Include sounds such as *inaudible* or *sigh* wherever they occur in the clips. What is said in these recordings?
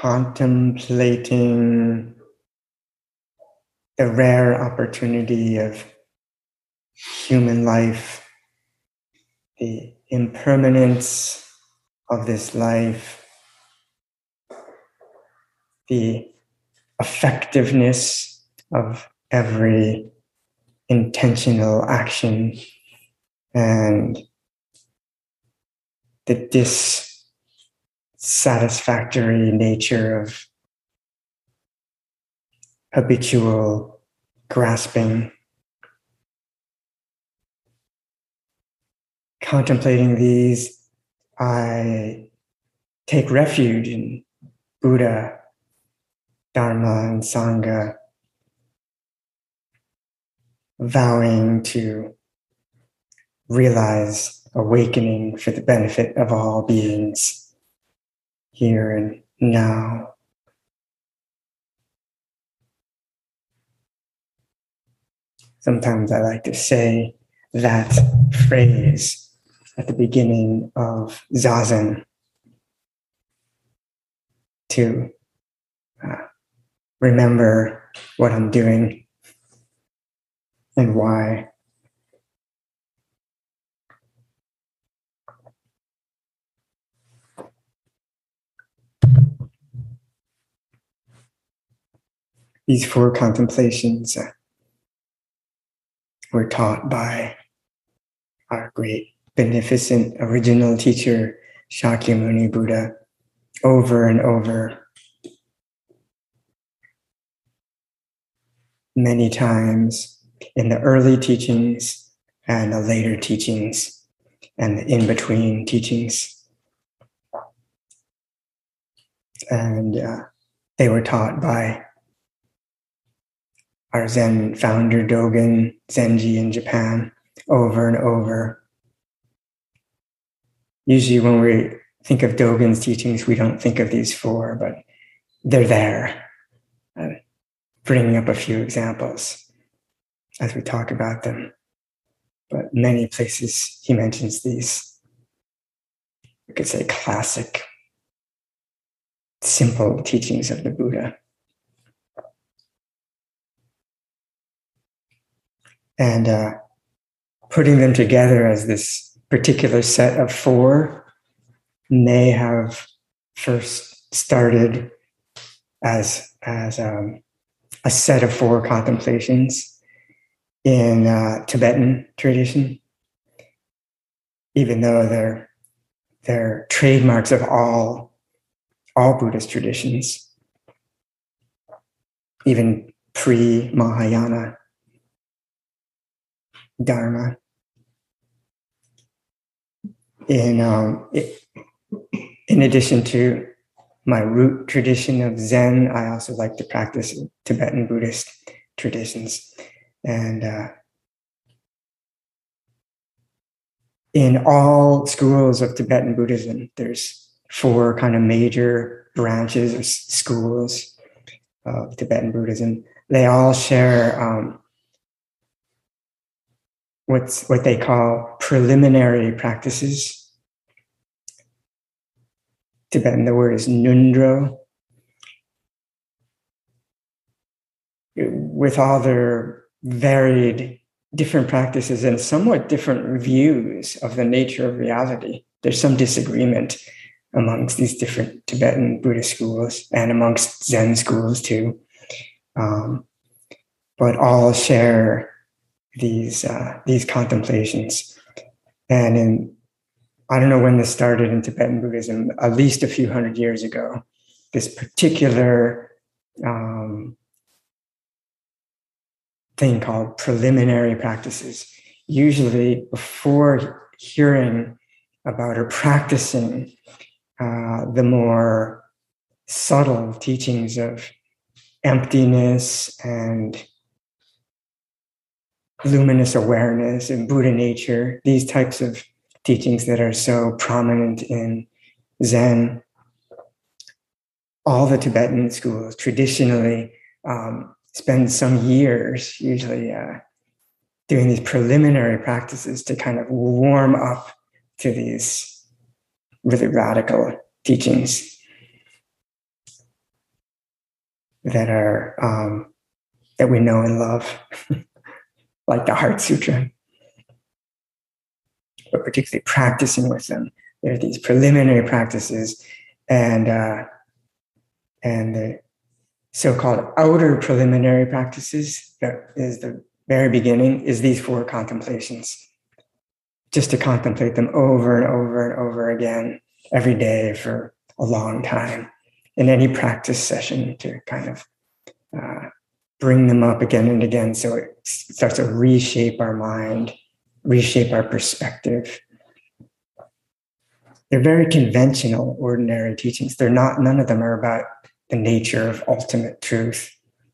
contemplating the rare opportunity of human life, the impermanence of this life, the effectiveness of every intentional action and the dissatisfactory nature of habitual grasping. Contemplating these, I take refuge in Buddha, Dharma, and Sangha, vowing to realize awakening for the benefit of all beings here and now. Sometimes I like to say that phrase at the beginning of Zazen to uh, remember what I'm doing and why. These four contemplations uh, were taught by our great, beneficent original teacher, Shakyamuni Buddha, over and over. Many times in the early teachings and the later teachings and the in between teachings. And uh, they were taught by our Zen founder, Dogen Zenji in Japan, over and over. Usually, when we think of Dogen's teachings, we don't think of these four, but they're there. Uh, bringing up a few examples as we talk about them. But many places he mentions these, we could say classic, simple teachings of the Buddha. And uh, putting them together as this particular set of four may have first started as, as um, a set of four contemplations in uh, Tibetan tradition, even though they're they're trademarks of all all Buddhist traditions, even pre Mahayana Dharma. In um, in addition to my root tradition of Zen, I also like to practice Tibetan Buddhist traditions. And uh, in all schools of Tibetan Buddhism, there's four kind of major branches or schools of Tibetan Buddhism. They all share um, what's what they call preliminary practices. Tibetan, the word is ngöndro. With all their varied different practices and somewhat different views of the nature of reality. There's some disagreement amongst these different Tibetan Buddhist schools and amongst Zen schools too. Um, but all share these uh, these contemplations. And in I don't know when this started in Tibetan Buddhism, at least a few hundred years ago. This particular um, thing called preliminary practices. Usually, before hearing about or practicing uh, the more subtle teachings of emptiness and luminous awareness and Buddha nature, these types of teachings that are so prominent in Zen. All the Tibetan schools traditionally um, spend some years, usually uh, doing these preliminary practices to kind of warm up to these really radical teachings. that are um, that we know and love, *laughs* like the Heart Sutra. But particularly practicing with them, there are these preliminary practices, and uh, and the so-called outer preliminary practices that is the very beginning is these four contemplations. Just to contemplate them over and over and over again every day for a long time. In any practice session to kind of uh, bring them up again and again. So it starts to reshape our mind reshape our perspective. They're very conventional ordinary teachings. They're not none of them are about the nature of ultimate truth.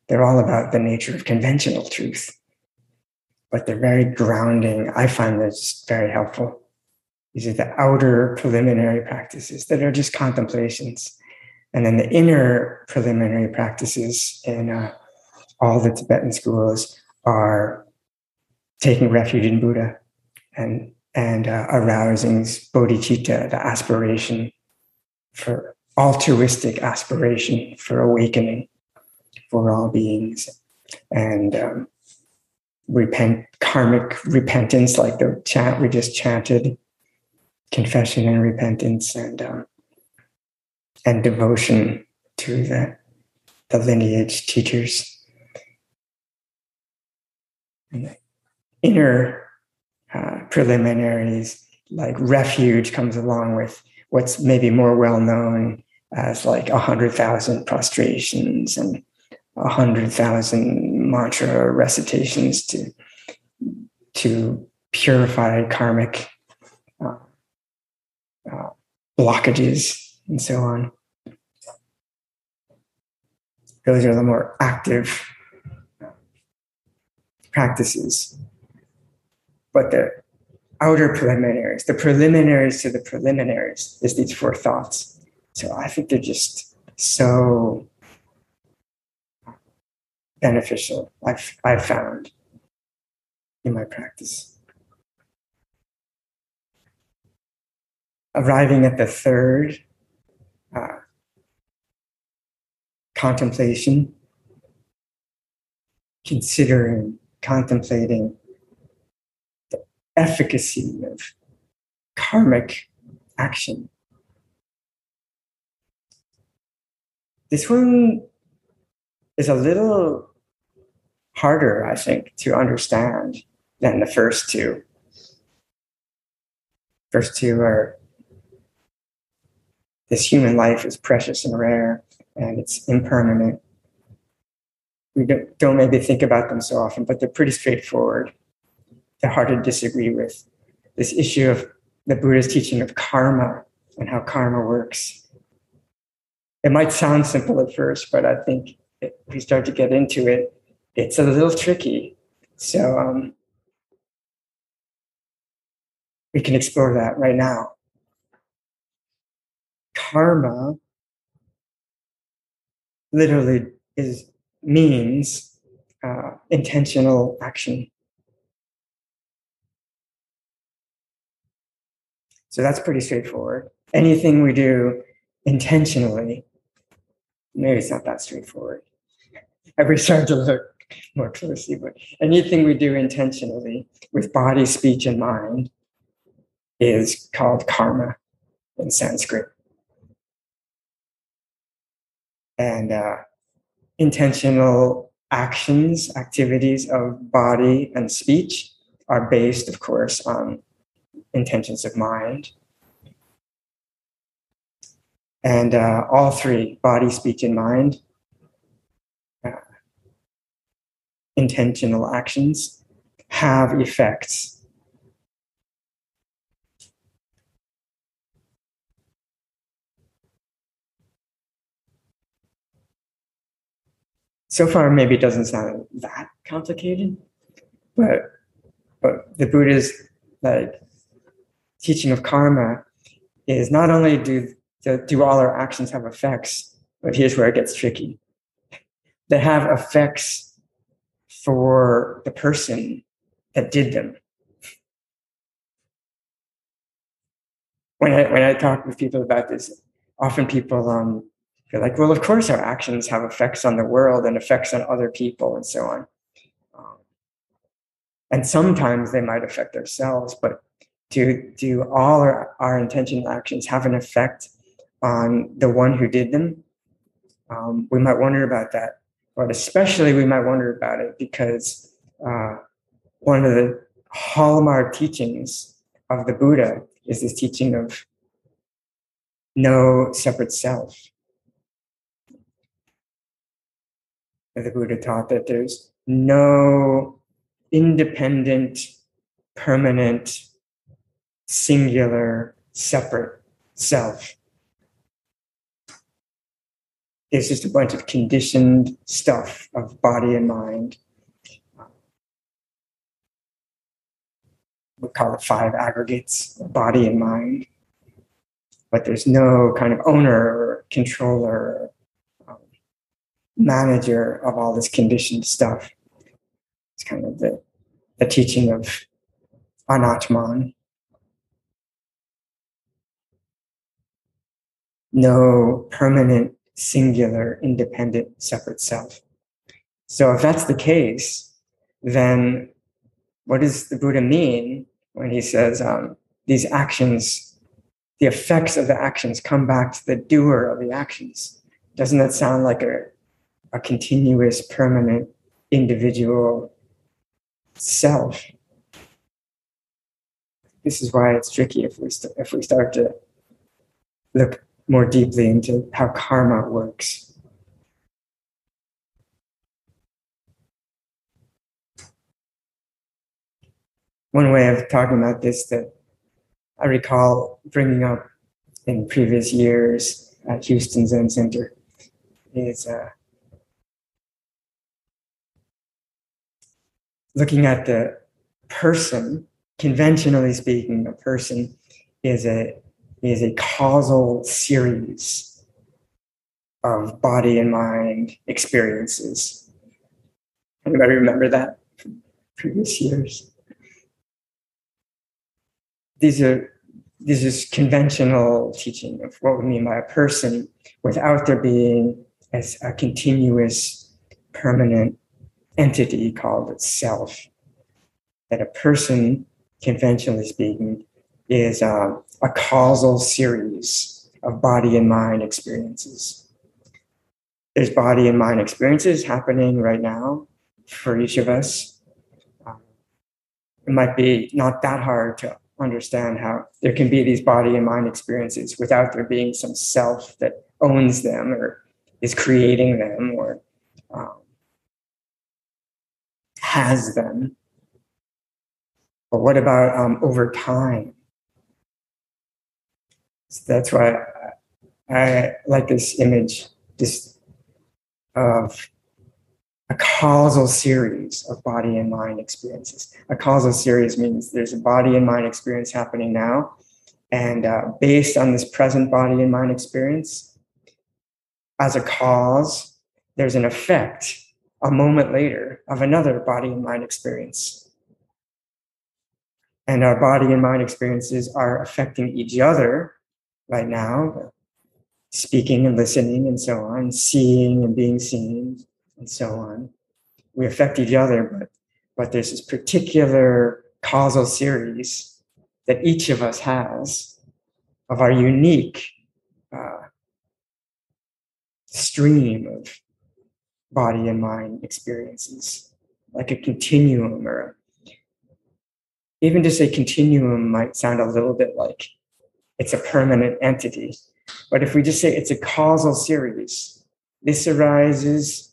They're all about the nature of conventional truth. But they're very grounding. I find this very helpful. These are the outer preliminary practices that are just contemplations. And then the inner preliminary practices in uh, all the Tibetan schools are taking refuge in Buddha and and uh, arousing bodhicitta, the aspiration for altruistic aspiration for awakening for all beings, and um, repent karmic repentance, like the chant we just chanted, confession and repentance, and um, and devotion to the, the lineage teachers. Inner uh, preliminaries, like refuge, comes along with what's maybe more well known as like a hundred thousand prostrations and a hundred thousand mantra recitations to to purify karmic uh, uh, blockages and so on. Those are the more active practices. But the outer preliminaries, the preliminaries to the preliminaries, is these four thoughts. So I think they're just so beneficial, I've, I've found in my practice. Arriving at the third uh, contemplation, considering, contemplating the efficacy of karmic action. This one is a little harder, I think, to understand than the first two. First two are this human life is precious and rare and it's impermanent. We don't, don't maybe think about them so often, but they're pretty straightforward. They're hard to disagree with. This issue of the Buddha's teaching of karma and how karma works. It might sound simple at first, but I think if we start to get into it, it's a little tricky. So um, we can explore that right now karma literally is means uh, intentional action. So that's pretty straightforward. Anything we do intentionally, maybe it's not that straightforward. I've started to look more closely, but anything we do intentionally with body, speech, and mind is called karma in Sanskrit and uh, intentional actions, activities of body and speech are based, of course, on intentions of mind. And uh, all three body, speech, and mind uh, intentional actions have effects so far maybe it doesn't sound that complicated, but but the Buddha's like teaching of karma is not only do do all our actions have effects, but here's where it gets tricky. They have effects for the person that did them. When I when I talk with people about this, often people um, you're like, well, of course our actions have effects on the world and effects on other people and so on. Um, and sometimes they might affect ourselves, but do, do all our, our intentional actions have an effect on the one who did them? Um, we might wonder about that, but especially we might wonder about it because uh, one of the hallmark teachings of the Buddha is this teaching of no separate self. The Buddha taught that there's no independent, permanent, singular, separate self. It's just a bunch of conditioned stuff of body and mind. We call it five aggregates body and mind. But there's no kind of owner controller, manager of all this conditioned stuff. It's kind of the, the teaching of Anatman. No permanent singular, independent, separate self. So if that's the case, then what does the Buddha mean when he says um, these actions, the effects of the actions come back to the doer of the actions? Doesn't that sound like a, a continuous, permanent, individual self? This is why it's tricky if we st- if we start to look more deeply into how karma works. One way of talking about this that I recall bringing up in previous years at Houston Zen Center is uh, looking at the person, conventionally speaking, a person is a is a causal series of body and mind experiences. Anybody remember that from previous years? These are this is conventional teaching of what we mean by a person without there being as a continuous permanent entity called self. That a person, conventionally speaking, is uh, a causal series of body and mind experiences. There's body and mind experiences happening right now for each of us. Um, it might be not that hard to understand how there can be these body and mind experiences without there being some self that owns them or is creating them or um, has them. But what about um, over time? So that's why I, like this image, this of a causal series of body and mind experiences. A causal series means there's a body and mind experience happening now, and uh, based on this present body and mind experience, as a cause, there's an effect a moment later of another body and mind experience. And our body and mind experiences are affecting each other right now, speaking and listening and so on, seeing and being seen and so on. We affect each other, but but there's this particular causal series that each of us has of our unique uh, stream of body and mind experiences, like a continuum or even to say continuum might sound a little bit like it's a permanent entity. But if we just say it's a causal series, this arises,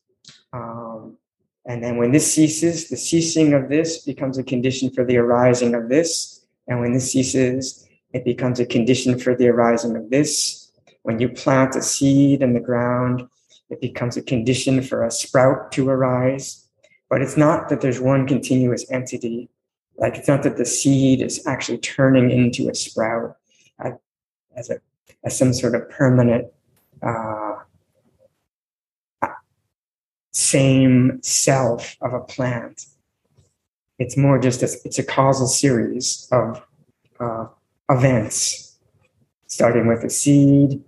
um, and then when this ceases, the ceasing of this becomes a condition for the arising of this. And when this ceases, it becomes a condition for the arising of this. When you plant a seed in the ground, it becomes a condition for a sprout to arise. But it's not that there's one continuous entity. Like it's not that the seed is actually turning into a sprout as a as some sort of permanent uh, same self of a plant. It's more just a, it's a causal series of uh, events, starting with a seed,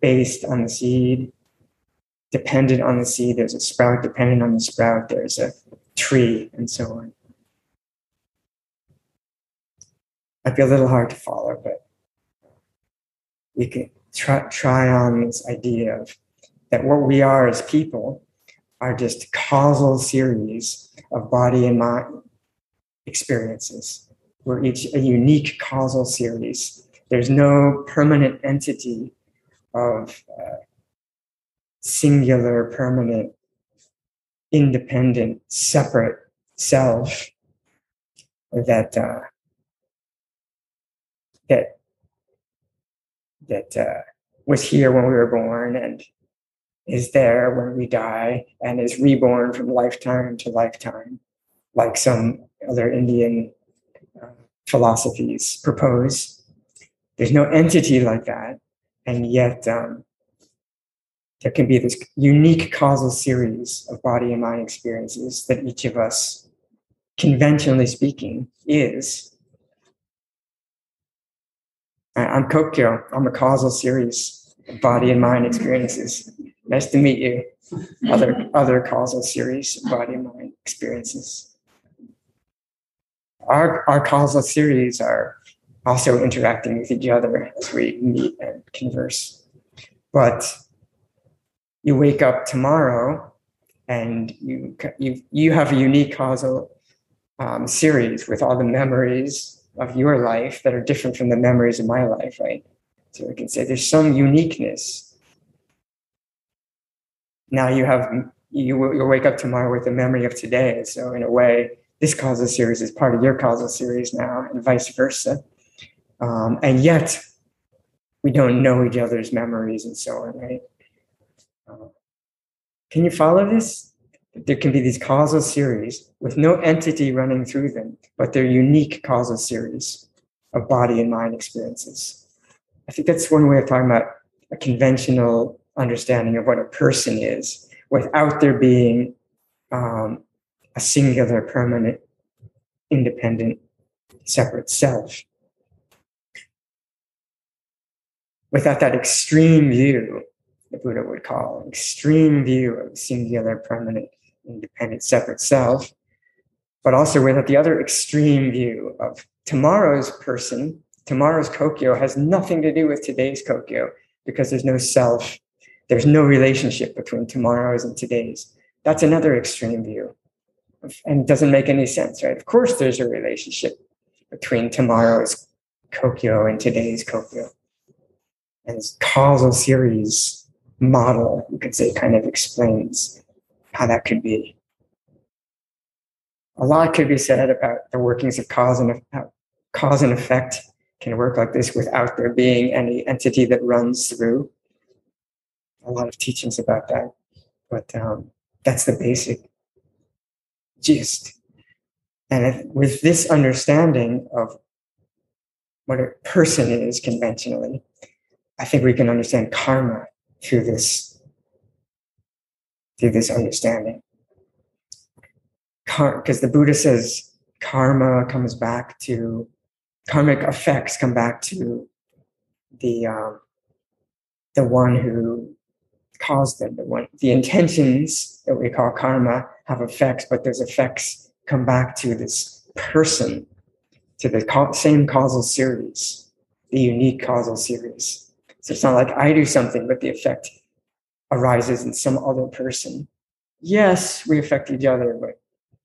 based on the seed, dependent on the seed, there's a sprout dependent on the sprout, there's a tree, and so on. Might be a little hard to follow, but we can try, try on this idea of that what we are as people are just causal series of body and mind experiences. We're each a unique causal series. There's no permanent entity of uh, singular, permanent, independent, separate self that uh, that that uh, was here when we were born and is there when we die and is reborn from lifetime to lifetime, like some other Indian uh, philosophies propose. There's no entity like that, and yet um, there can be this unique causal series of body and mind experiences that each of us, conventionally speaking, is. I'm Kokyo. I'm a causal series of body and mind experiences. Nice to meet you. Other other causal series, of body and mind experiences. Our our causal series are also interacting with each other as we meet and converse. But you wake up tomorrow and you you you have a unique causal um, series with all the memories of your life that are different from the memories of my life, right? So we can say there's some uniqueness now you have you will wake up tomorrow with the memory of today. So in a way, this causal series is part of your causal series now, and vice versa. Um, and yet, we don't know each other's memories and so on, right? Uh, can you follow this? There can be these causal series with no entity running through them, but they're unique causal series of body and mind experiences. I think that's one way of talking about a conventional understanding of what a person is without there being um, a singular, permanent, independent, separate self. Without that extreme view, the Buddha would call extreme view of singular, permanent, independent, separate self, but also without the other extreme view of tomorrow's person, tomorrow's Kokyo has nothing to do with today's Kokyo because there's no self there's no relationship between tomorrow's and today's. That's another extreme view. And doesn't make any sense, right? Of course, there's a relationship between tomorrow's Kokyo and today's Kokyo. And causal series model, you could say, kind of explains how that could be. A lot could be said about the workings of cause and cause and effect can work like this without there being any entity that runs through a lot of teachings about that, but um, that's the basic gist. And if, with this understanding of what a person is conventionally, I think we can understand karma through this through this understanding. Because the Buddha says karma comes back to karmic effects come back to the um, the one who caused them. The, one, the intentions that we call karma have effects, but those effects come back to this person, to the same causal series, the unique causal series. So it's not like I do something, but the effect arises in some other person. Yes, we affect each other, but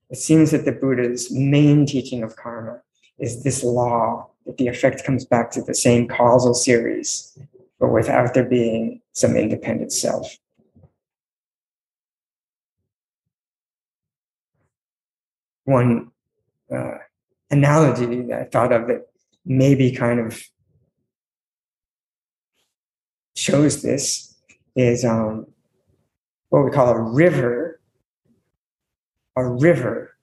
it seems that the Buddha's main teaching of karma is this law that the effect comes back to the same causal series but without there being some independent self. One uh, analogy that I thought of that maybe kind of shows this is um, what we call a river. A river,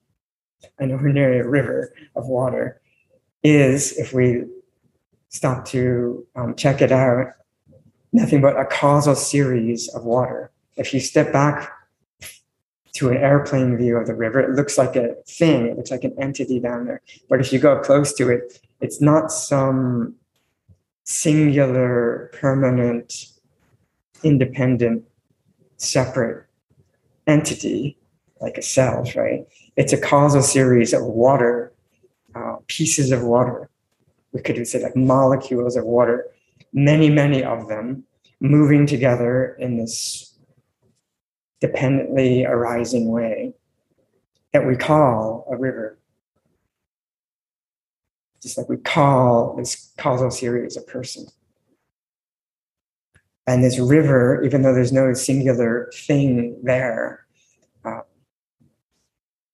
an ordinary river of water, is if we stop to um, check it out, nothing but a causal series of water. If you step back to an airplane view of the river, it looks like a thing, it looks like an entity down there. But if you go close to it, it's not some singular, permanent, independent separate entity like a cell, right? It's a causal series of water, uh, pieces of water. We could say like molecules of water, many, many of them moving together in this dependently arising way that we call a river. Just like we call this causal series a person. And this river, even though there's no singular thing there, uh,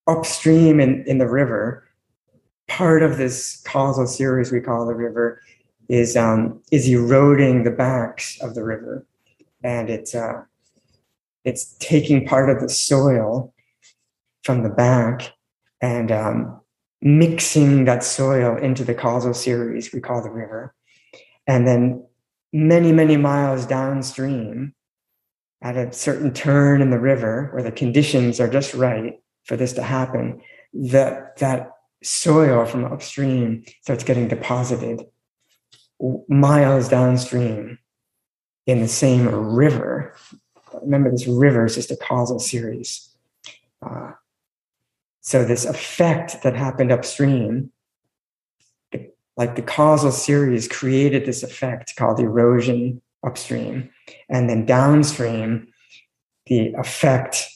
upstream in, in the river, part of this causal series we call the river is um, is eroding the banks of the river, and it's uh, it's taking part of the soil from the bank and um, mixing that soil into the causal series we call the river, and then many many miles downstream, at a certain turn in the river where the conditions are just right for this to happen, that that soil from upstream starts getting deposited miles downstream in the same river. Remember, this river is just a causal series. Uh, so, this effect that happened upstream, like the causal series, created this effect called erosion upstream. And then downstream, the effect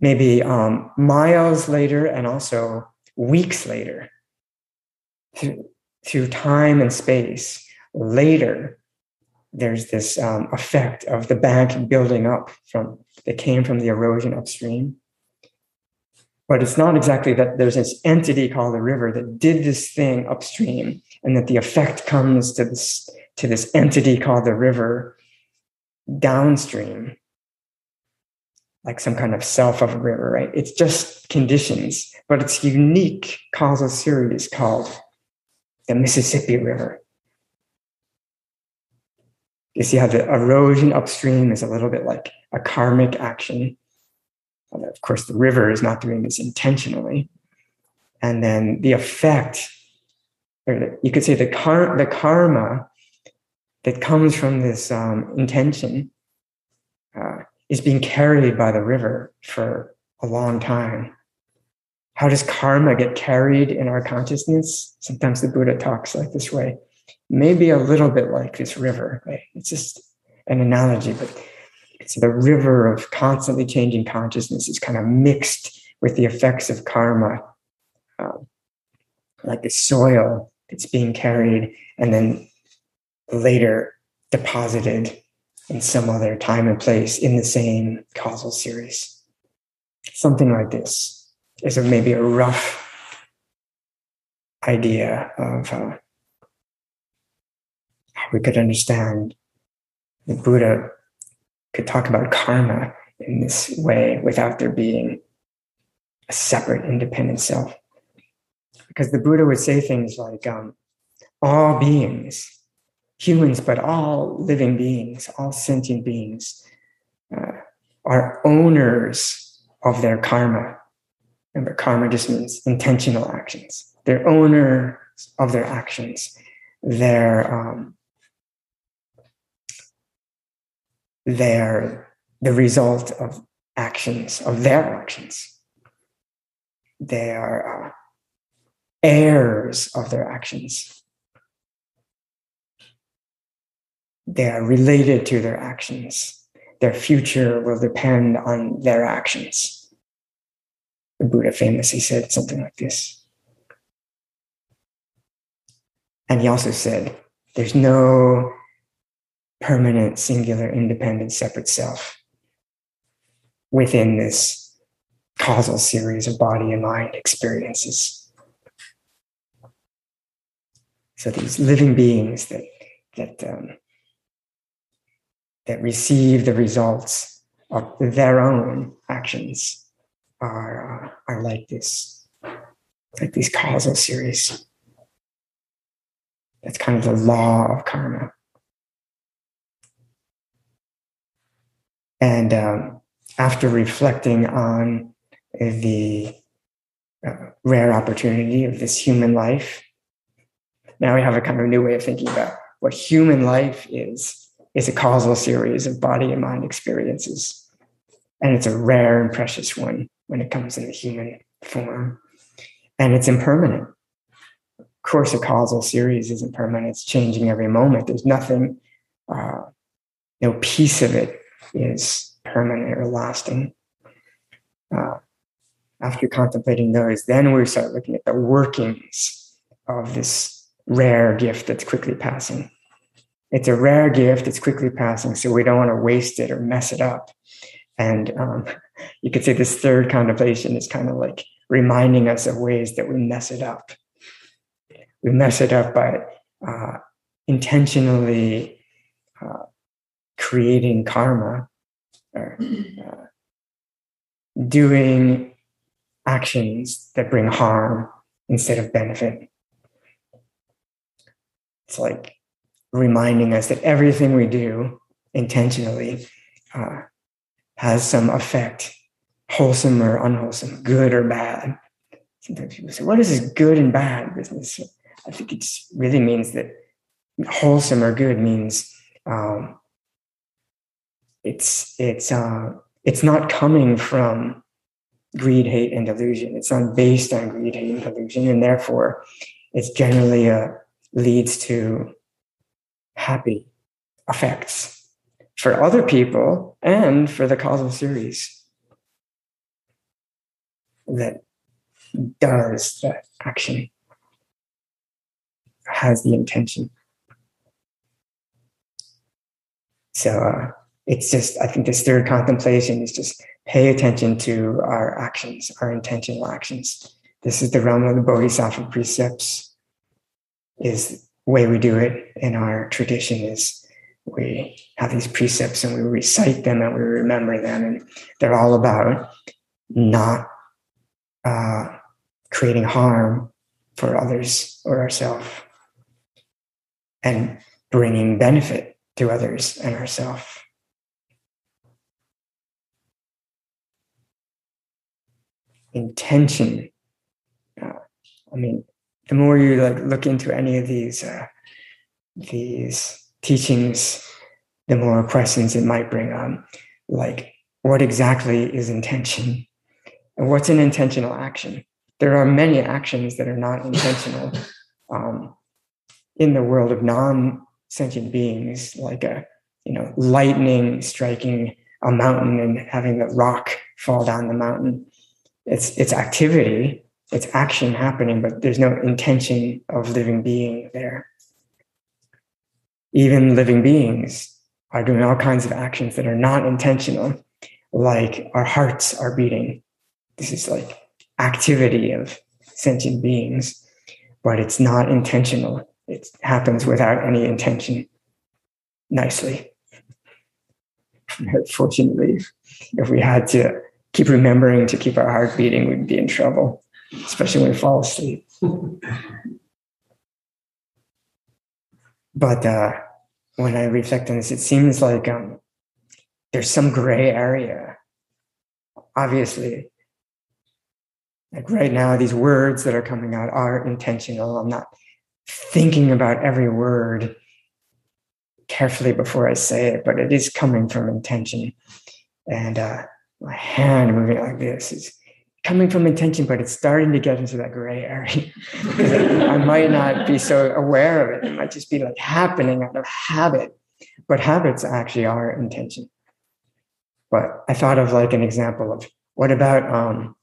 maybe um, miles later and also weeks later through, through time and space later there's this um, effect of the bank building up from that came from the erosion upstream but it's not exactly that there's this entity called the river that did this thing upstream and that the effect comes to this to this entity called the river downstream like some kind of self of a river right it's just conditions but it's unique causal series called the mississippi river you see how the erosion upstream is a little bit like a karmic action. Of course, the river is not doing this intentionally. And then the effect, or you could say the, the karma that comes from this um, intention uh, is being carried by the river for a long time. How does karma get carried in our consciousness? Sometimes the Buddha talks like this way maybe a little bit like this river. Right? It's just an analogy, but it's the river of constantly changing consciousness is kind of mixed with the effects of karma, um, like the soil that's being carried and then later deposited in some other time and place in the same causal series. Something like this is a, maybe a rough idea of uh, we could understand the Buddha could talk about karma in this way without there being a separate independent self. Because the Buddha would say things like, um, all beings, humans, but all living beings, all sentient beings, uh, are owners of their karma. Remember, karma just means intentional actions. They're owners of their actions. They're um, they're the result of actions, of their actions. They are uh, heirs of their actions. They are related to their actions. Their future will depend on their actions. The Buddha famously said something like this. And he also said, There's no permanent, singular, independent, separate self within this causal series of body and mind experiences. So these living beings that that um, that receive the results of their own actions are uh, are like this, like these causal series. That's kind of the law of karma. And um, after reflecting on the uh, rare opportunity of this human life, now we have a kind of new way of thinking about what human life is. Is a causal series of body and mind experiences. and it's a rare and precious one when it comes in the human form. And it's impermanent. Of course, a causal series isn't permanent, it's changing every moment. There's nothing, uh, no piece of it is permanent or lasting. Uh, after contemplating those, then we start looking at the workings of this rare gift that's quickly passing. It's a rare gift, it's quickly passing, so we don't want to waste it or mess it up. And um, *laughs* you could say this third contemplation is kind of like reminding us of ways that we mess it up. We mess it up by uh, intentionally uh, creating karma or uh, doing actions that bring harm instead of benefit. It's like reminding us that everything we do intentionally uh, has some effect, wholesome or unwholesome, good or bad. Sometimes people say, What is this good and bad business? I think it really means that wholesome or good means um, it's it's uh, it's not coming from greed, hate, and delusion. It's not based on greed, hate, and delusion, and therefore, it's generally uh, leads to happy effects for other people and for the causal series that does that action has the intention. So uh, it's just, I think this third contemplation is just pay attention to our actions, our intentional actions. This is the realm of the Bodhisattva precepts, is the way we do it in our tradition is we have these precepts and we recite them and we remember them and they're all about not uh, creating harm for others or ourselves and bringing benefit to others and ourselves intention. Uh, I mean, the more you like look into any of these uh, these teachings, the more questions it might bring on. Like, what exactly is intention? And what's an intentional action? There are many actions that are not intentional *laughs* um, in the world of non-sentient beings, like a you know lightning striking a mountain and having the rock fall down the mountain it's it's activity, it's action happening, but there's no intention of living being there. Even living beings are doing all kinds of actions that are not intentional, like our hearts are beating. This is like activity of sentient beings, but it's not intentional. It happens without any intention nicely. *laughs* Fortunately, if we had to keep remembering to keep our heart beating, we'd be in trouble, especially when we fall asleep. but uh, when I reflect on this, it seems like um, there's some gray area. Obviously, like right now, these words that are coming out are intentional. I'm not thinking about every word carefully before I say it, but it is coming from intention. And uh, my hand moving like this is coming from intention, but it's starting to get into that gray area. I might not be so aware of it. It might just be like happening out of habit, but habits actually are intention. But I thought of like an example of what about um,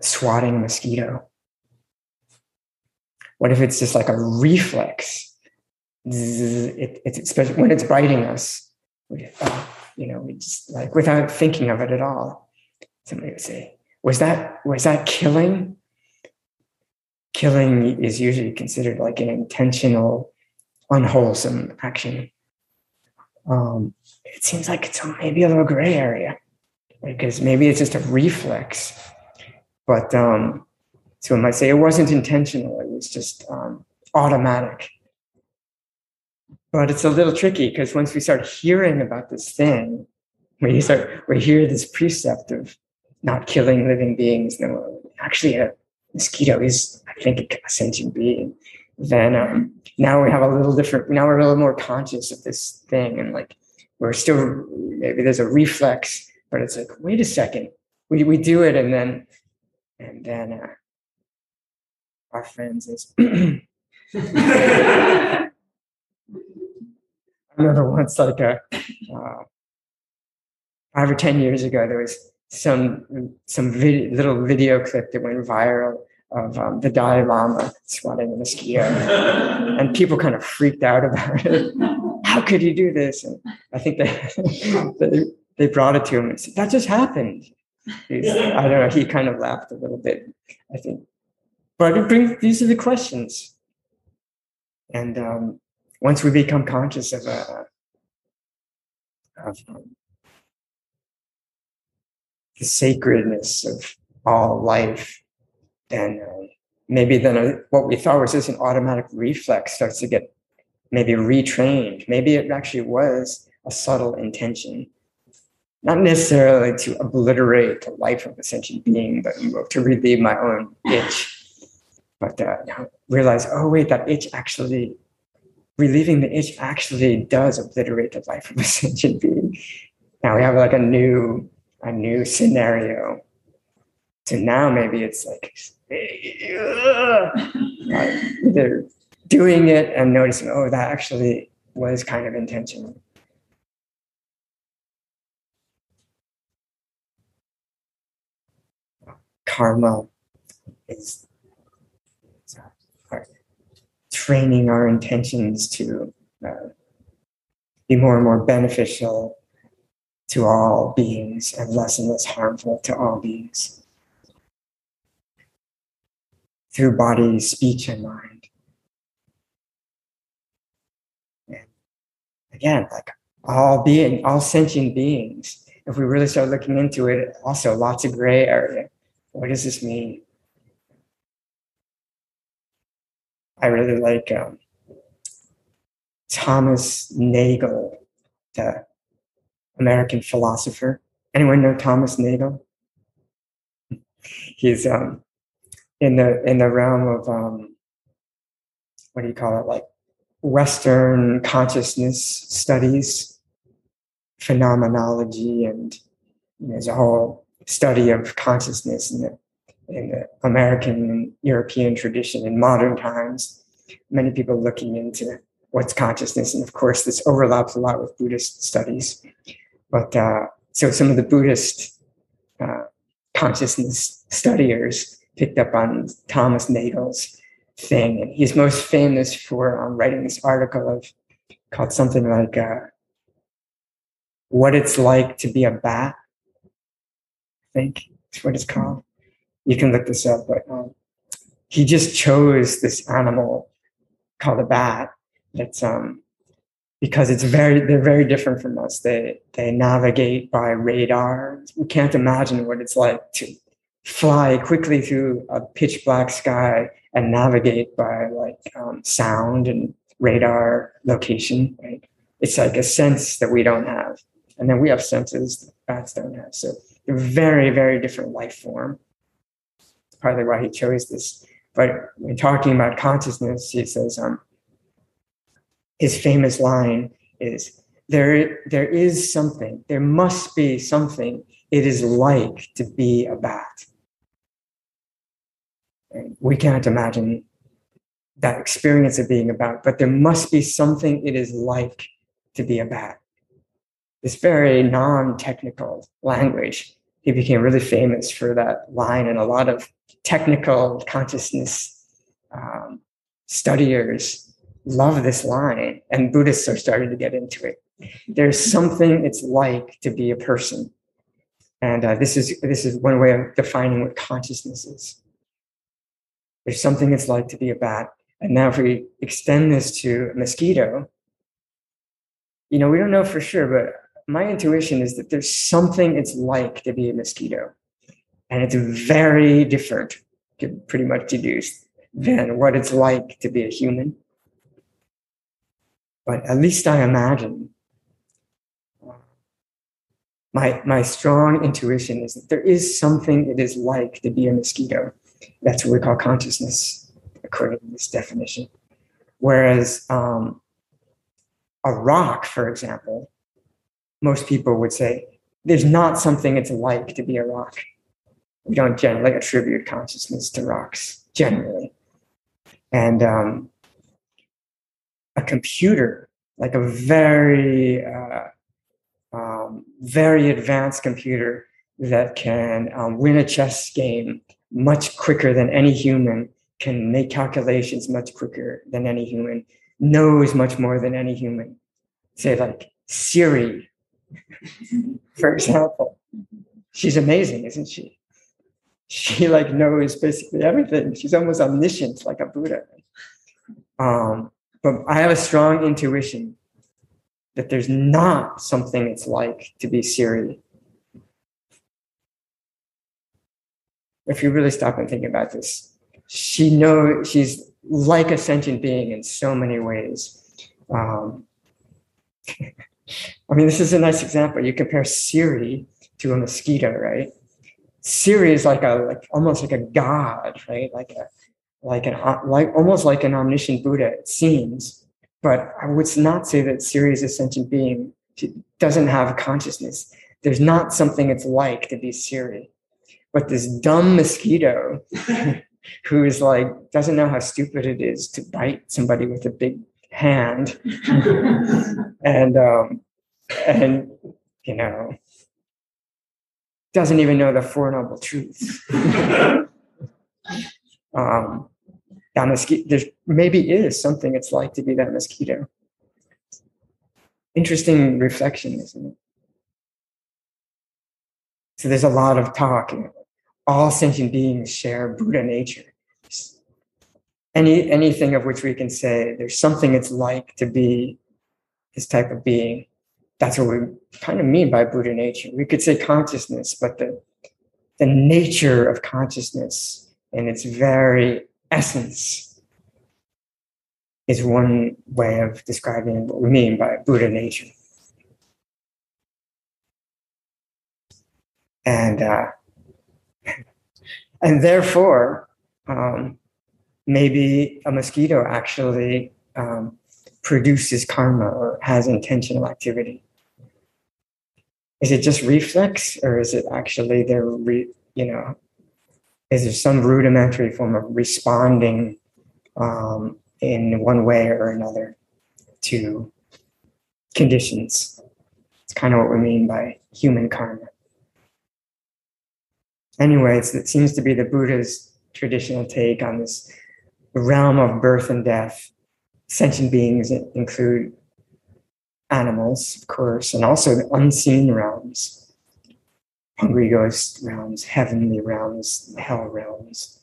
swatting a mosquito? What if it's just like a reflex? It, it's especially when it's biting us. We, uh, you know, we just like without thinking of it at all. Somebody would say, was that was that killing? Killing is usually considered like an intentional, unwholesome action. Um, it seems like it's maybe a little gray area because maybe it's just a reflex. But um, so I might say it wasn't intentional; it was just um, automatic but it's a little tricky because once we start hearing about this thing, we start we hear this precept of not killing living beings. No, actually, a mosquito is, I think, a sentient being. Then um, now we have a little different. Now we're a little more conscious of this thing, and like we're still maybe there's a reflex, but it's like, wait a second, we we do it, and then and then uh, our friends is. *clears throat* *laughs* *laughs* I remember once, like a uh, five or ten years ago, there was some some little video clip that went viral of um, the Dalai Lama swatting a mosquito, and people kind of freaked out about it. *laughs* How could he do this? And I think they *laughs* they, they brought it to him and said, "That just happened." He's, I don't know. He kind of laughed a little bit. I think, but it brings these are the questions, and um, once we become conscious of a of um, the sacredness of all life, then uh, maybe then a, what we thought was just an automatic reflex starts to get maybe retrained. Maybe it actually was a subtle intention, not necessarily to obliterate the life of a sentient being, but to relieve my own itch. But uh, realize, oh wait, that itch actually, relieving the itch actually does obliterate the life of a *laughs* sentient being. Now we have like a new a new scenario. So now maybe it's like *laughs* they're doing it and noticing, oh, that actually was kind of intentional. Karma is training our intentions to uh, be more and more beneficial to all beings and less and less harmful to all beings through body, speech, and mind. And again, like all being, all sentient beings, if we really start looking into it, also lots of gray area. What does this mean? I really like um, Thomas Nagel, the American philosopher. Anyone know Thomas Nagel? He's um, in the in the realm of um, what do you call it? Like Western consciousness studies, phenomenology, and there's a whole study of consciousness in the in the American and European tradition in modern times. Many people looking into what's consciousness, and of course, this overlaps a lot with Buddhist studies. But uh, so some of the Buddhist uh, consciousness studiers picked up on Thomas Nagel's thing, and he's most famous for um, writing this article of called something like uh, "What It's Like to Be a Bat." I think is what it's called. You can look this up, but um, he just chose this animal called a bat. That's um, because it's very they're very different from us. They they navigate by radar. We can't imagine what it's like to fly quickly through a pitch black sky and navigate by like um, sound and radar location. Right? It's like a sense that we don't have, and then we have senses that bats don't have. So they're very very different life form. Partly why he chose this. But when talking about consciousness, he says, um, his famous line is there there is something there must be something it is like to be a bat we can't imagine that experience of being a bat but there must be something it is like to be a bat this very non-technical language he became really famous for that line and a lot of technical consciousness um, studiers love this line, and Buddhists are starting to get into it. There's something it's like to be a person, and uh, this is this is one way of defining what consciousness is. There's something it's like to be a bat, and now if we extend this to a mosquito, you know we don't know for sure, but my intuition is that there's something it's like to be a mosquito, and it's very different, pretty much deduce, than what it's like to be a human but at least I imagine. My, my strong intuition is that there is something it is like to be a mosquito. That's what we call consciousness, according to this definition. Whereas um, a rock, for example, most people would say there's not something it's like to be a rock. We don't generally attribute consciousness to rocks generally. And um, a computer, like a very, uh, um, very advanced computer that can um, win a chess game much quicker than any human, can make calculations much quicker than any human, knows much more than any human. Say, like Siri, *laughs* for example. She's amazing, isn't she? She like knows basically everything. She's almost omniscient, like a Buddha. Um, but I have a strong intuition that there's not something it's like to be Siri. If you really stop and think about this, she knows she's like a sentient being in so many ways. Um, *laughs* I mean, this is a nice example. You compare Siri to a mosquito, right? Siri is like a like almost like a god, right? Like a like an like almost like an omniscient Buddha, it seems. But I would not say that Siri is a sentient being. She doesn't have consciousness. There's not something it's like to be Siri. But this dumb mosquito *laughs* who is like doesn't know how stupid it is to bite somebody with a big hand. *laughs* And um, and you know doesn't even know the four noble truths. *laughs* Um, that mosquito there maybe is something it's like to be that mosquito. Interesting reflection isn't it? So there's a lot of talk all sentient beings share buddha nature any anything of which we can say there's something it's like to be this type of being. That's what we kind of mean by buddha nature. We could say consciousness but the the nature of consciousness and its very essence is one way of describing what we mean by buddha nature. And uh, *laughs* and therefore um, maybe a mosquito actually um, produces karma or has intentional activity. Is it just reflex, or is it actually their re, you know? Is there some rudimentary form of responding um, in one way or another to conditions? It's kind of what we mean by human karma. Anyways, it seems to be the Buddha's traditional take on this realm of birth and death. Sentient beings include animals, of course, and also the unseen realms, hungry ghost realms, heavenly realms, hell realms.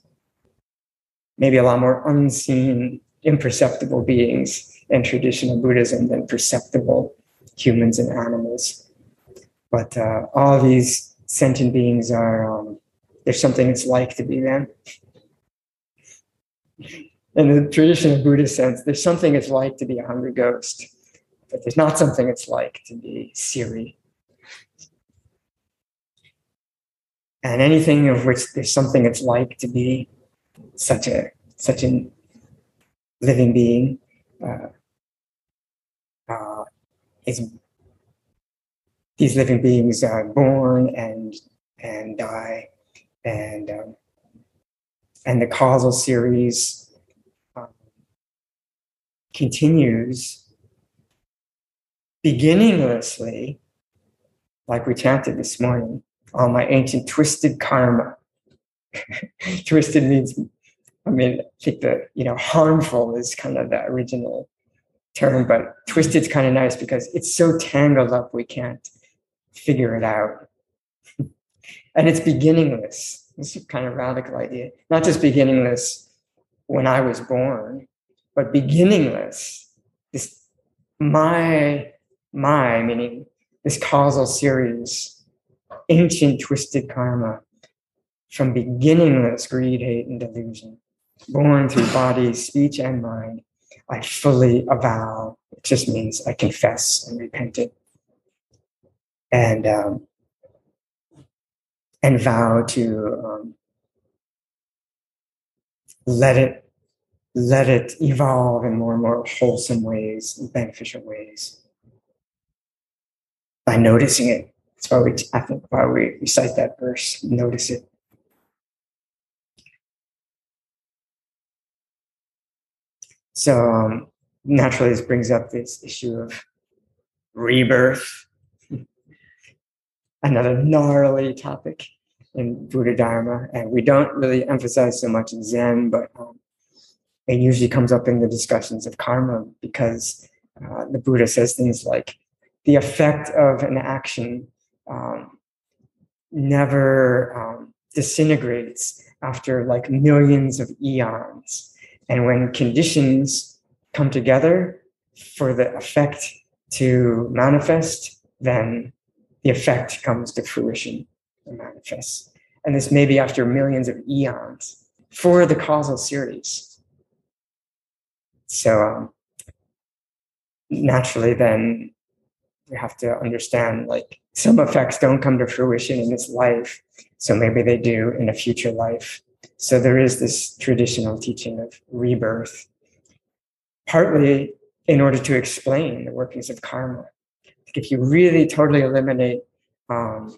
Maybe a lot more unseen, imperceptible beings in traditional Buddhism than perceptible humans and animals. But uh, all these sentient beings are, um, there's something it's like to be them in the traditional Buddhist sense, there's something it's like to be a hungry ghost, but there's not something it's like to be Siri. And anything of which there's something it's like to be such a such a living being uh, uh, is these living beings are born and and die and um, and the causal series um, continues beginninglessly, like we chanted this morning, all my ancient twisted karma. *laughs* twisted means, I mean, I think the, you know, harmful is kind of the original term, but twisted's kind of nice because it's so tangled up we can't figure it out. *laughs* and it's beginningless this is kind of radical idea. Not just beginningless when I was born, but beginningless. This my my meaning this causal series, ancient twisted karma from beginningless greed, hate, and delusion, born through body, speech, and mind. I fully avow. It just means I confess and repent it. And um, and vow to um, let it let it evolve in more and more wholesome ways, beneficial ways. by noticing it. That's why we, I think, why we recite that verse, notice it. So um, naturally, this brings up this issue of rebirth, another gnarly topic in Buddha Dharma, and we don't really emphasize so much Zen, but um, it usually comes up in the discussions of karma because uh, the Buddha says things like the effect of an action um, never um, disintegrates after like millions of eons. And when conditions come together for the effect to manifest, then the effect comes to fruition and manifests. And this may be after millions of eons for the causal series. So um, naturally, then we have to understand like some effects don't come to fruition in this life, so maybe they do in a future life. So there is this traditional teaching of rebirth, partly in order to explain the workings of karma. If you really totally eliminate um,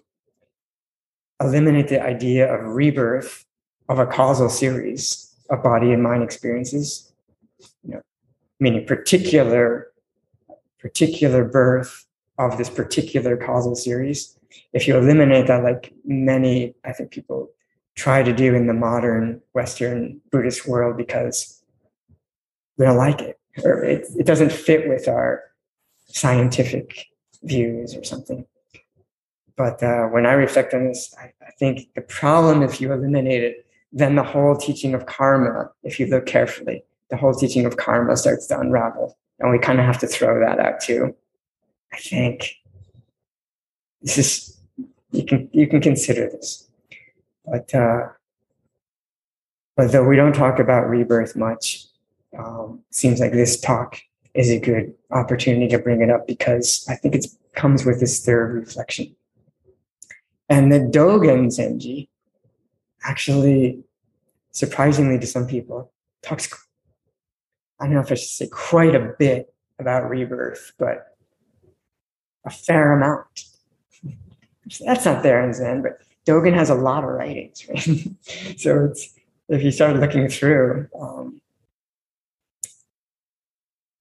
eliminate the idea of rebirth of a causal series of body and mind experiences, you know, meaning particular particular birth of this particular causal series. If you eliminate that, like many, I think people try to do in the modern Western Buddhist world because we don't like it or it, it doesn't fit with our scientific views or something. But uh, when I reflect on this, I, I think the problem, if you eliminate it, then the whole teaching of karma, if you look carefully, the whole teaching of karma starts to unravel. And we kind of have to throw that out too. I think this is you can you can consider this. But uh, but though we don't talk about rebirth much, um, seems like this talk is a good opportunity to bring it up because I think it comes with this third reflection. And the Dogen Zenji actually, surprisingly to some people, talks, I don't know if I should say quite a bit about rebirth, but a fair amount. *laughs* That's not there in Zen, but Dogen has a lot of writings, right? *laughs* so it's, if you start looking through, um,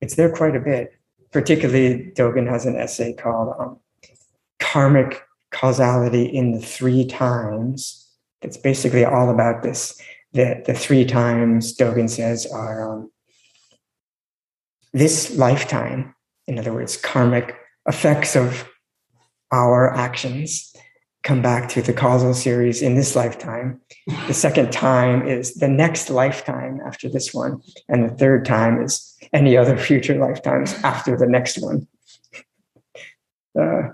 it's there quite a bit. Particularly, Dogen has an essay called um, Karmic causality in the three times. It's basically all about this. The, the three times Dogen says are um, this lifetime, in other words, karmic effects of our actions come back to the causal series in this lifetime. The second time is the next lifetime after this one. And the third time is any other future lifetimes after the next one. Uh,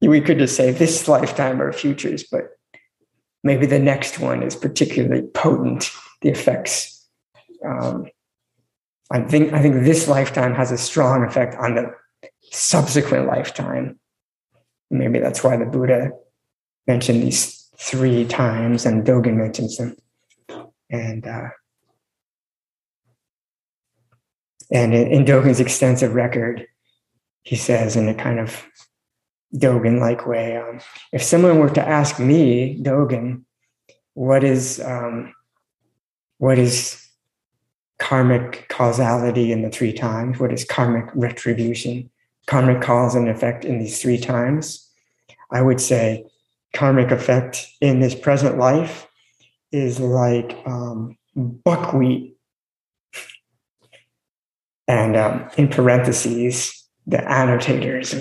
we could just say this lifetime or futures, but maybe the next one is particularly potent. The effects. Um, I think I think this lifetime has a strong effect on the subsequent lifetime. Maybe that's why the Buddha mentioned these three times, and Dogen mentions them. And uh, and in, in Dogen's extensive record, he says in a kind of Dogen like way. Um, if someone were to ask me, Dogen, what is um, what is karmic causality in the three times? What is karmic retribution? Karmic cause and effect in these three times? I would say karmic effect in this present life is like um, buckwheat. And um, in parentheses, the annotators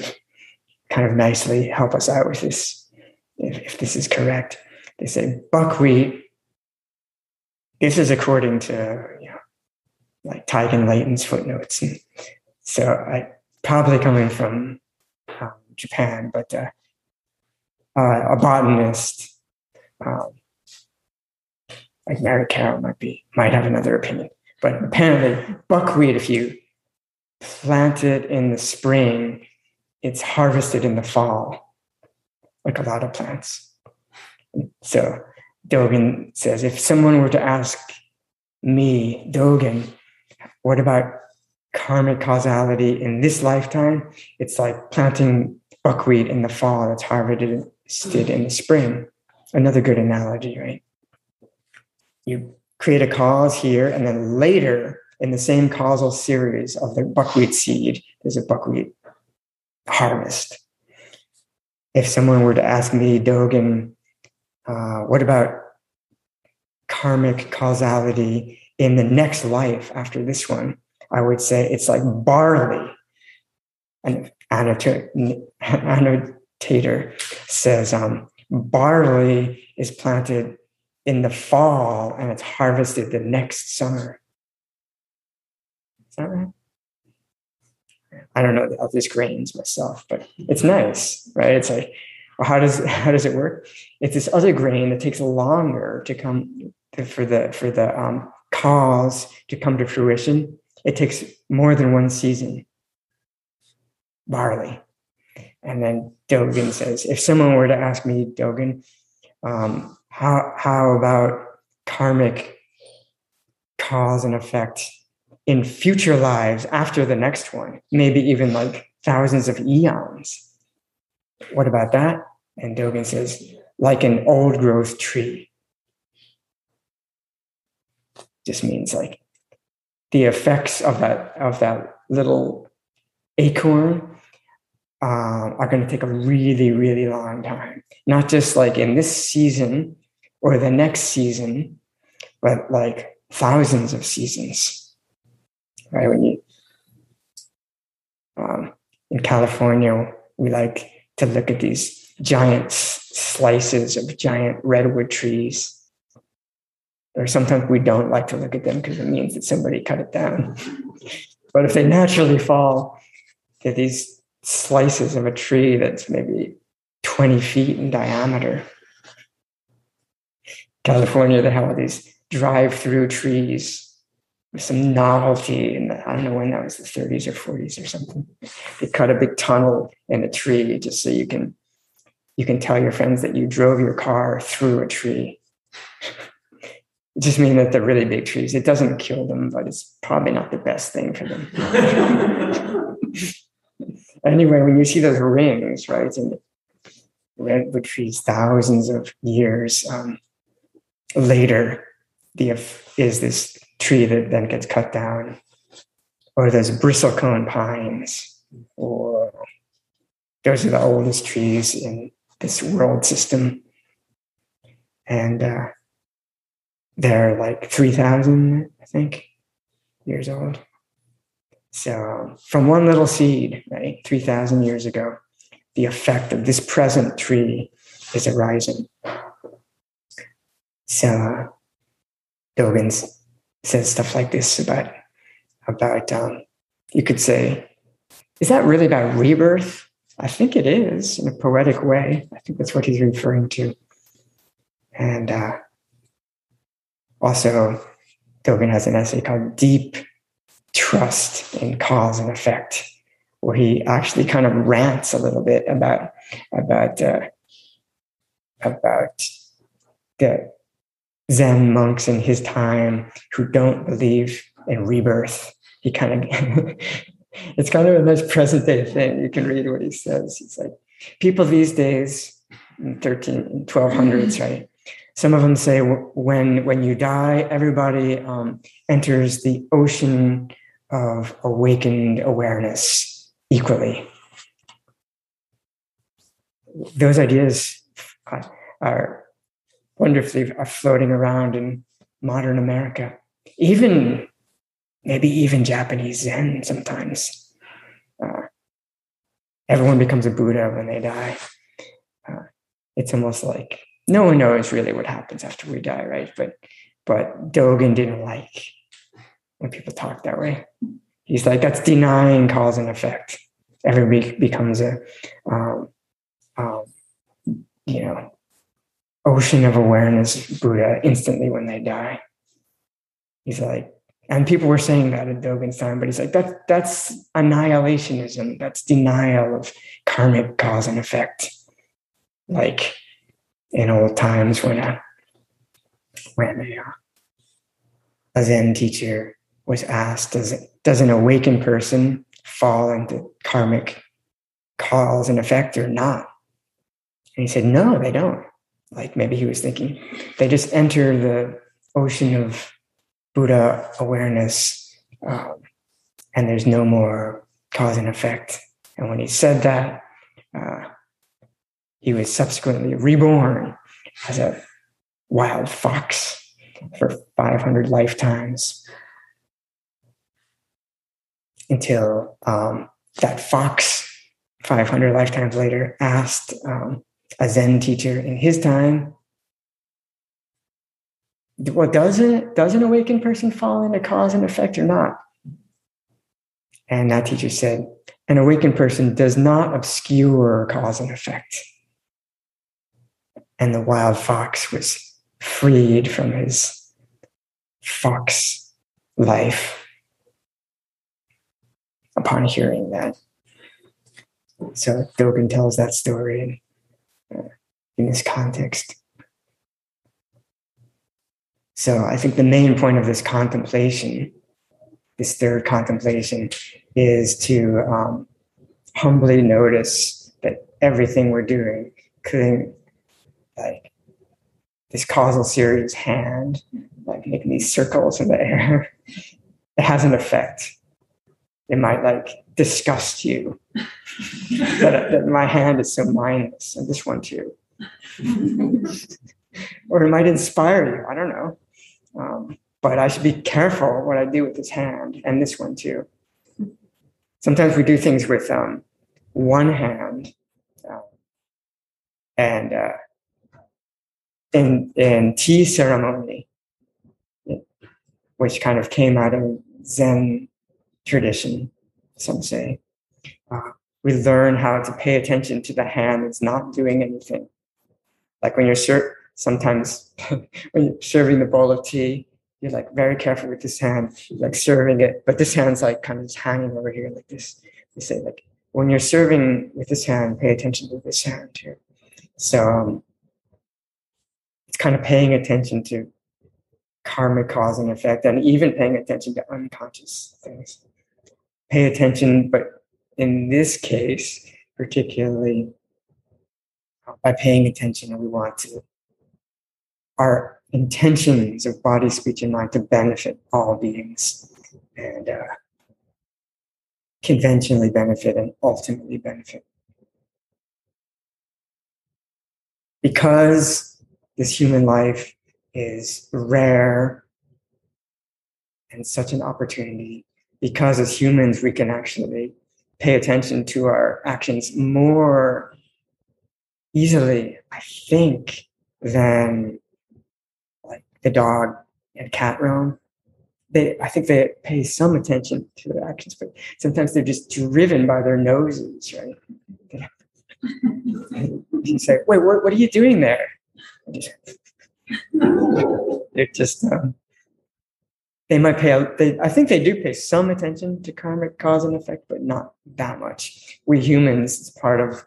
kind of nicely help us out with this, if, if this is correct. They say buckwheat. This is according to you know, like Taigen Leighton's footnotes. And so I probably coming from um, Japan, but uh, uh, a botanist um, like Mary Carroll might be might have another opinion. But apparently, buckwheat, if you plant it in the spring, it's harvested in the fall, like a lot of plants. So Dogen says, if someone were to ask me, Dogen, what about karmic causality in this lifetime? It's like planting buckwheat in the fall that's harvested in the spring. Another good analogy, right? You create a cause here, and then later in the same causal series of the buckwheat seed, there's a buckwheat harvest. If someone were to ask me, Dogen, uh, what about karmic causality in the next life after this one? I would say it's like barley. An annotator says um, barley is planted in the fall and it's harvested the next summer. Is that right? I don't know of these grains myself, but it's nice, right? It's like, well, how does how does it work? It's this other grain that takes longer to come for the for the um, cause to come to fruition. It takes more than one season. Barley, and then Dogen says, if someone were to ask me, Dogen, um, how how about karmic cause and effect in future lives after the next one, maybe even like thousands of eons. What about that? And Dogen says, like an old growth tree. Just means like the effects of that of that little acorn uh, are going to take a really, really long time. Not just like in this season or the next season, but like thousands of seasons right? When you um, in California, we like to look at these giant slices of giant redwood trees. Or sometimes we don't like to look at them because it means that somebody cut it down. but if they naturally fall, they're these slices of a tree that's maybe 20 feet in diameter. California, they have all these drive through trees with some novelty and I don't know when that was the 30s or 40s or something. They cut a big tunnel in a tree just so you can you can tell your friends that you drove your car through a tree. Just means that they're really big trees. It doesn't kill them, but it's probably not the best thing for them. *laughs* anyway, when you see those rings, right, and redwood trees thousands of years um, later, the is this tree that then gets cut down, or those bristlecone pines, or those are the oldest trees in this world system. And uh, they're like 3,000, I think, years old. So from one little seed, right, 3,000 years ago, the effect of this present tree is arising. So Dogen's says stuff like this about about um, you could say, is that really about rebirth? I think it is in a poetic way. I think that's what he's referring to. And uh, also, Dogen has an essay called Deep Trust in Cause and Effect, where he actually kind of rants a little bit about about uh, about the Zen monks in his time who don't believe in rebirth. He kind of, *laughs* it's kind of a nice present day thing. You can read what he says. He's like, people these days, 13, 1200s, right? Some of them say when when you die, everybody um, enters the ocean of awakened awareness equally. Those ideas are wonderfully floating around in modern America. Even maybe even Japanese Zen sometimes. Uh, everyone becomes a Buddha when they die. Uh, it's almost like no one knows really what happens after we die, right? But but Dogen didn't like when people talk that way. He's like that's denying cause and effect. Everybody becomes a um, um, you know ocean of awareness Buddha instantly when they die. He's like, and people were saying that in Dogen's time, but he's like, that, that's annihilationism. That's denial of karmic cause and effect. Like in old times when a, when a, a Zen teacher was asked, does, does an awakened person fall into karmic cause and effect or not? And he said, no, they don't. Like maybe he was thinking, they just enter the ocean of Buddha awareness um, and there's no more cause and effect. And when he said that, uh, he was subsequently reborn as a wild fox for 500 lifetimes until um, that fox 500 lifetimes later asked um, a zen teacher in his time well doesn't does an awakened person fall into cause and effect or not? And that teacher said an awakened person does not obscure cause and effect and the wild fox was freed from his fox life upon hearing that. So Dogen tells that story in, uh, in this context. So I think the main point of this contemplation, this third contemplation, is to um, humbly notice that everything we're doing, including like this causal series hand, like making these circles in the air, *laughs* it has an effect. It might like disgust you *laughs* that, that my hand is so mindless, and this one too. *laughs* or it might inspire you. I don't know. Um, but I should be careful what I do with this hand and this one too. Sometimes we do things with um, one hand, uh, and uh, in in tea ceremony, which kind of came out of Zen tradition, some say. Uh, we learn how to pay attention to the hand that's not doing anything. Like when you're ser- sometimes *laughs* when you're serving the bowl of tea, you're like very careful with this hand, like serving it, but this hand's like kind of just hanging over here like this. They say like when you're serving with this hand, pay attention to this hand too. So um, it's kind of paying attention to karma cause and effect and even paying attention to unconscious things. Pay attention, but in this case, particularly by paying attention, we want to, our intentions of body, speech, and mind to benefit all beings and uh, conventionally benefit and ultimately benefit. Because this human life is rare and such an opportunity because as humans we can actually pay attention to our actions more easily i think than like the dog and cat realm. They i think they pay some attention to their actions but sometimes they're just driven by their noses right? *laughs* You *laughs* say wait what, what are you doing there *laughs* it just um, they might pay. out They, I think they do pay some attention to karmic cause and effect, but not that much. We humans, it's part of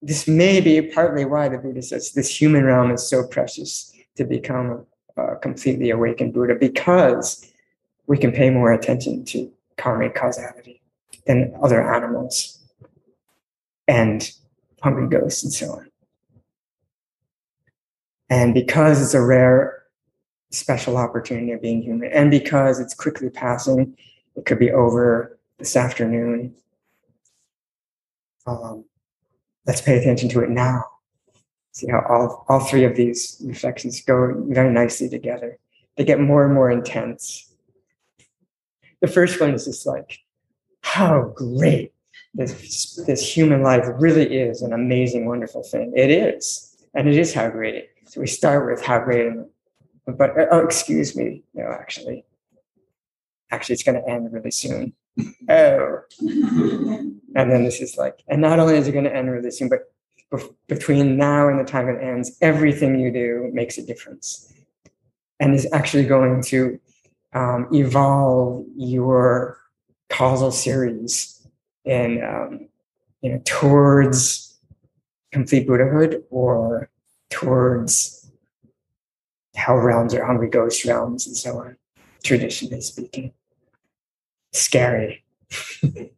this. May be partly why the Buddha says this human realm is so precious to become a, completely awakened Buddha because we can pay more attention to karmic causality than other animals and hungry ghosts and so on. And because it's a rare, special opportunity of being human, and because it's quickly passing, it could be over this afternoon. Um, let's pay attention to it now. See how all, all three of these reflections go very nicely together. They get more and more intense. The first one is just like, how great this, this human life really is an amazing, wonderful thing. It is. And it is how great so we start with how great, but oh, excuse me, no, actually, actually, it's going to end really soon. Oh, and then this is like, and not only is it going to end really soon, but between now and the time it ends, everything you do makes a difference, and is actually going to um, evolve your causal series in um, you know towards complete Buddhahood or towards hell realms or hungry ghost realms and so on, traditionally speaking. Scary. *laughs*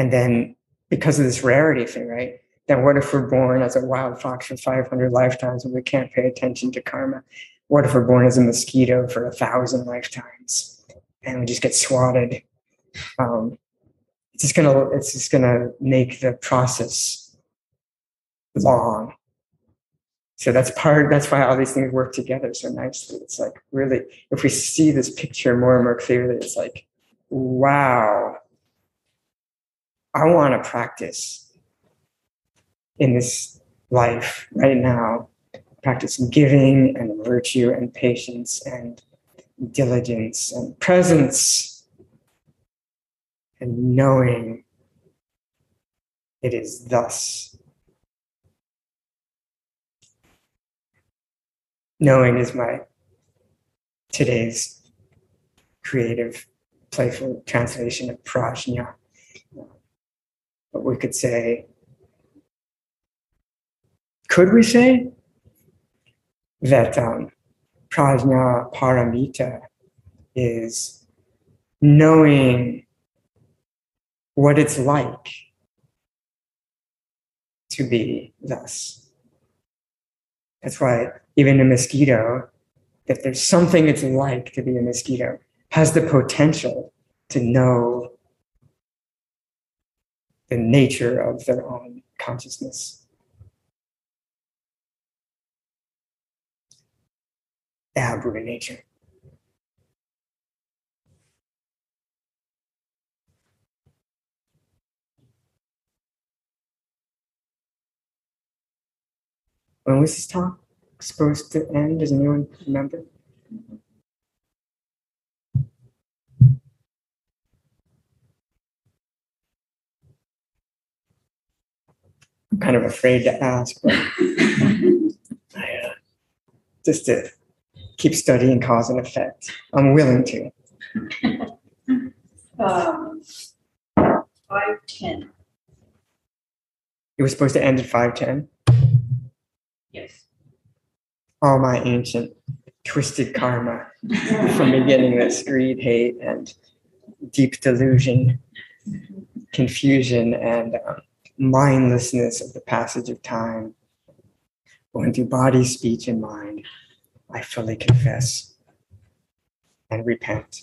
And then because of this rarity thing, right? Then what if we're born as a wild fox for 500 lifetimes and we can't pay attention to karma? What if we're born as a mosquito for a thousand lifetimes and we just get swatted? Um, it's just gonna it's just gonna make the process long. So that's part that's why all these things work together so nicely. It's like really if we see this picture more and more clearly, it's like, wow, I want to practice in this life right now, practice giving and virtue and patience and diligence and presence and knowing it is thus. Knowing is my today's creative, playful translation of prajna. But we could say, could we say that um, prajna paramita is knowing what it's like to be thus. That's why even a mosquito, if there's something it's like to be a mosquito, has the potential to know the nature of their own consciousness. Abra nature. When was this talk supposed to end? Does anyone remember? I'm kind of afraid to ask, but I, uh, just to keep studying cause and effect. I'm willing to. Um, *laughs* five ten, It was supposed to end at 510. Yes. All my ancient twisted karma from beginning this greed, hate, and deep delusion, confusion, and um, mindlessness of the passage of time, going through body, speech, and mind, I fully confess and repent.